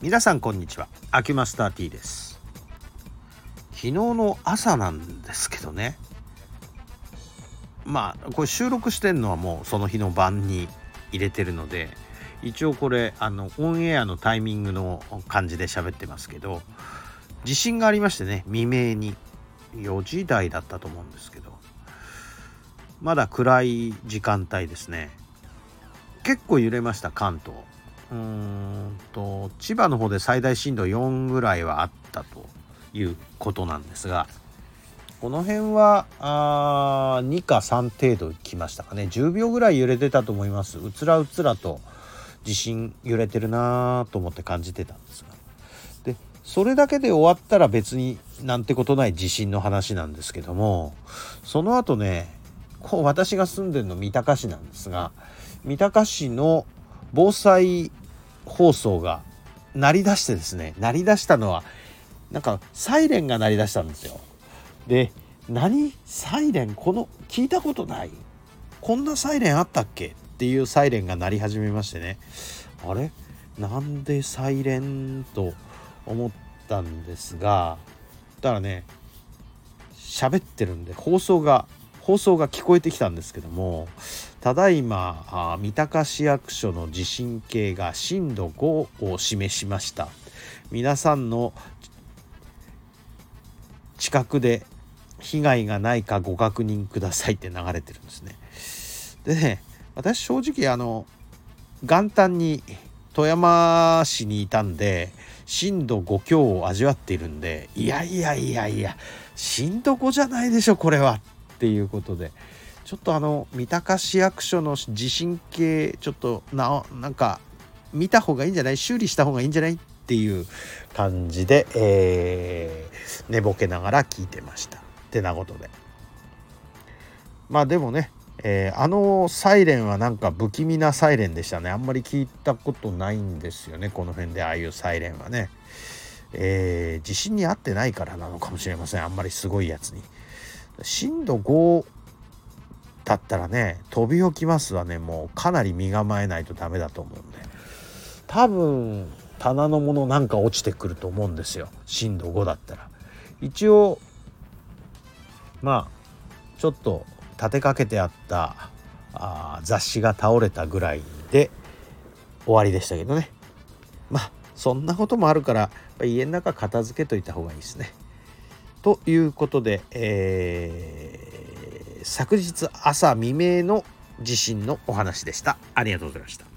皆さんこんにちは。アキュマスター T です。昨日の朝なんですけどね。まあこれ収録してんのはもうその日の晩に入れてるので一応これあのオンエアのタイミングの感じで喋ってますけど地震がありましてね未明に4時台だったと思うんですけどまだ暗い時間帯ですね。結構揺れました関東。うん。千葉の方で最大震度4ぐらいはあったということなんですがこの辺はあ2か3程度来ましたかね。10秒ぐらい揺れてたと思います。うつらうつらと地震揺れてるなと思って感じてたんですが。でそれだけで終わったら別になんてことない地震の話なんですけどもその後ねこう私が住んでるの三鷹市なんですが三鷹市の防災放送が鳴り出してですね鳴り出したのはなんかサイレンが鳴り出したんですよ。で何サイレン？この聞いたことない。こんなサイレンあったっけ？っていうサイレンが鳴り始めましてね。あれ？なんでサイレンと思ったんですがだからね喋ってるんで放送が放送が聞こえてきたんですけどもただいま三鷹市役所の地震計が震度5を示しました。皆さんの近くで被害がないかご確認くださいって流れてるんですね。でね私正直あの元旦に富山市にいたんで震度5強を味わっているんでいやいやいやいや震度5じゃないでしょこれは。っていうことで。ちょっとあの三鷹市役所の地震計ちょっとななんか見た方がいいんじゃない？修理した方がいいんじゃない？っていう感じで、えー、寝ぼけながら聞いてました。ってなことでまあでもね、えー、あのサイレンはなんか不気味なサイレンでしたね。あんまり聞いたことないんですよねこの辺でああいうサイレンはね、えー、地震に合ってないからなのかもしれません。あんまりすごいやつに。震度5だったらね飛び起きますわね。もうかなり身構えないとダメだと思うんで。多分棚のものなんか落ちてくると思うんですよ。震度5だったら。一応まあちょっと立てかけてあったあ雑誌が倒れたぐらいで終わりでしたけどね。まあそんなこともあるから家の中片付けといた方がいいですね。ということで、えー、昨日朝未明の地震のお話でした。ありがとうございました。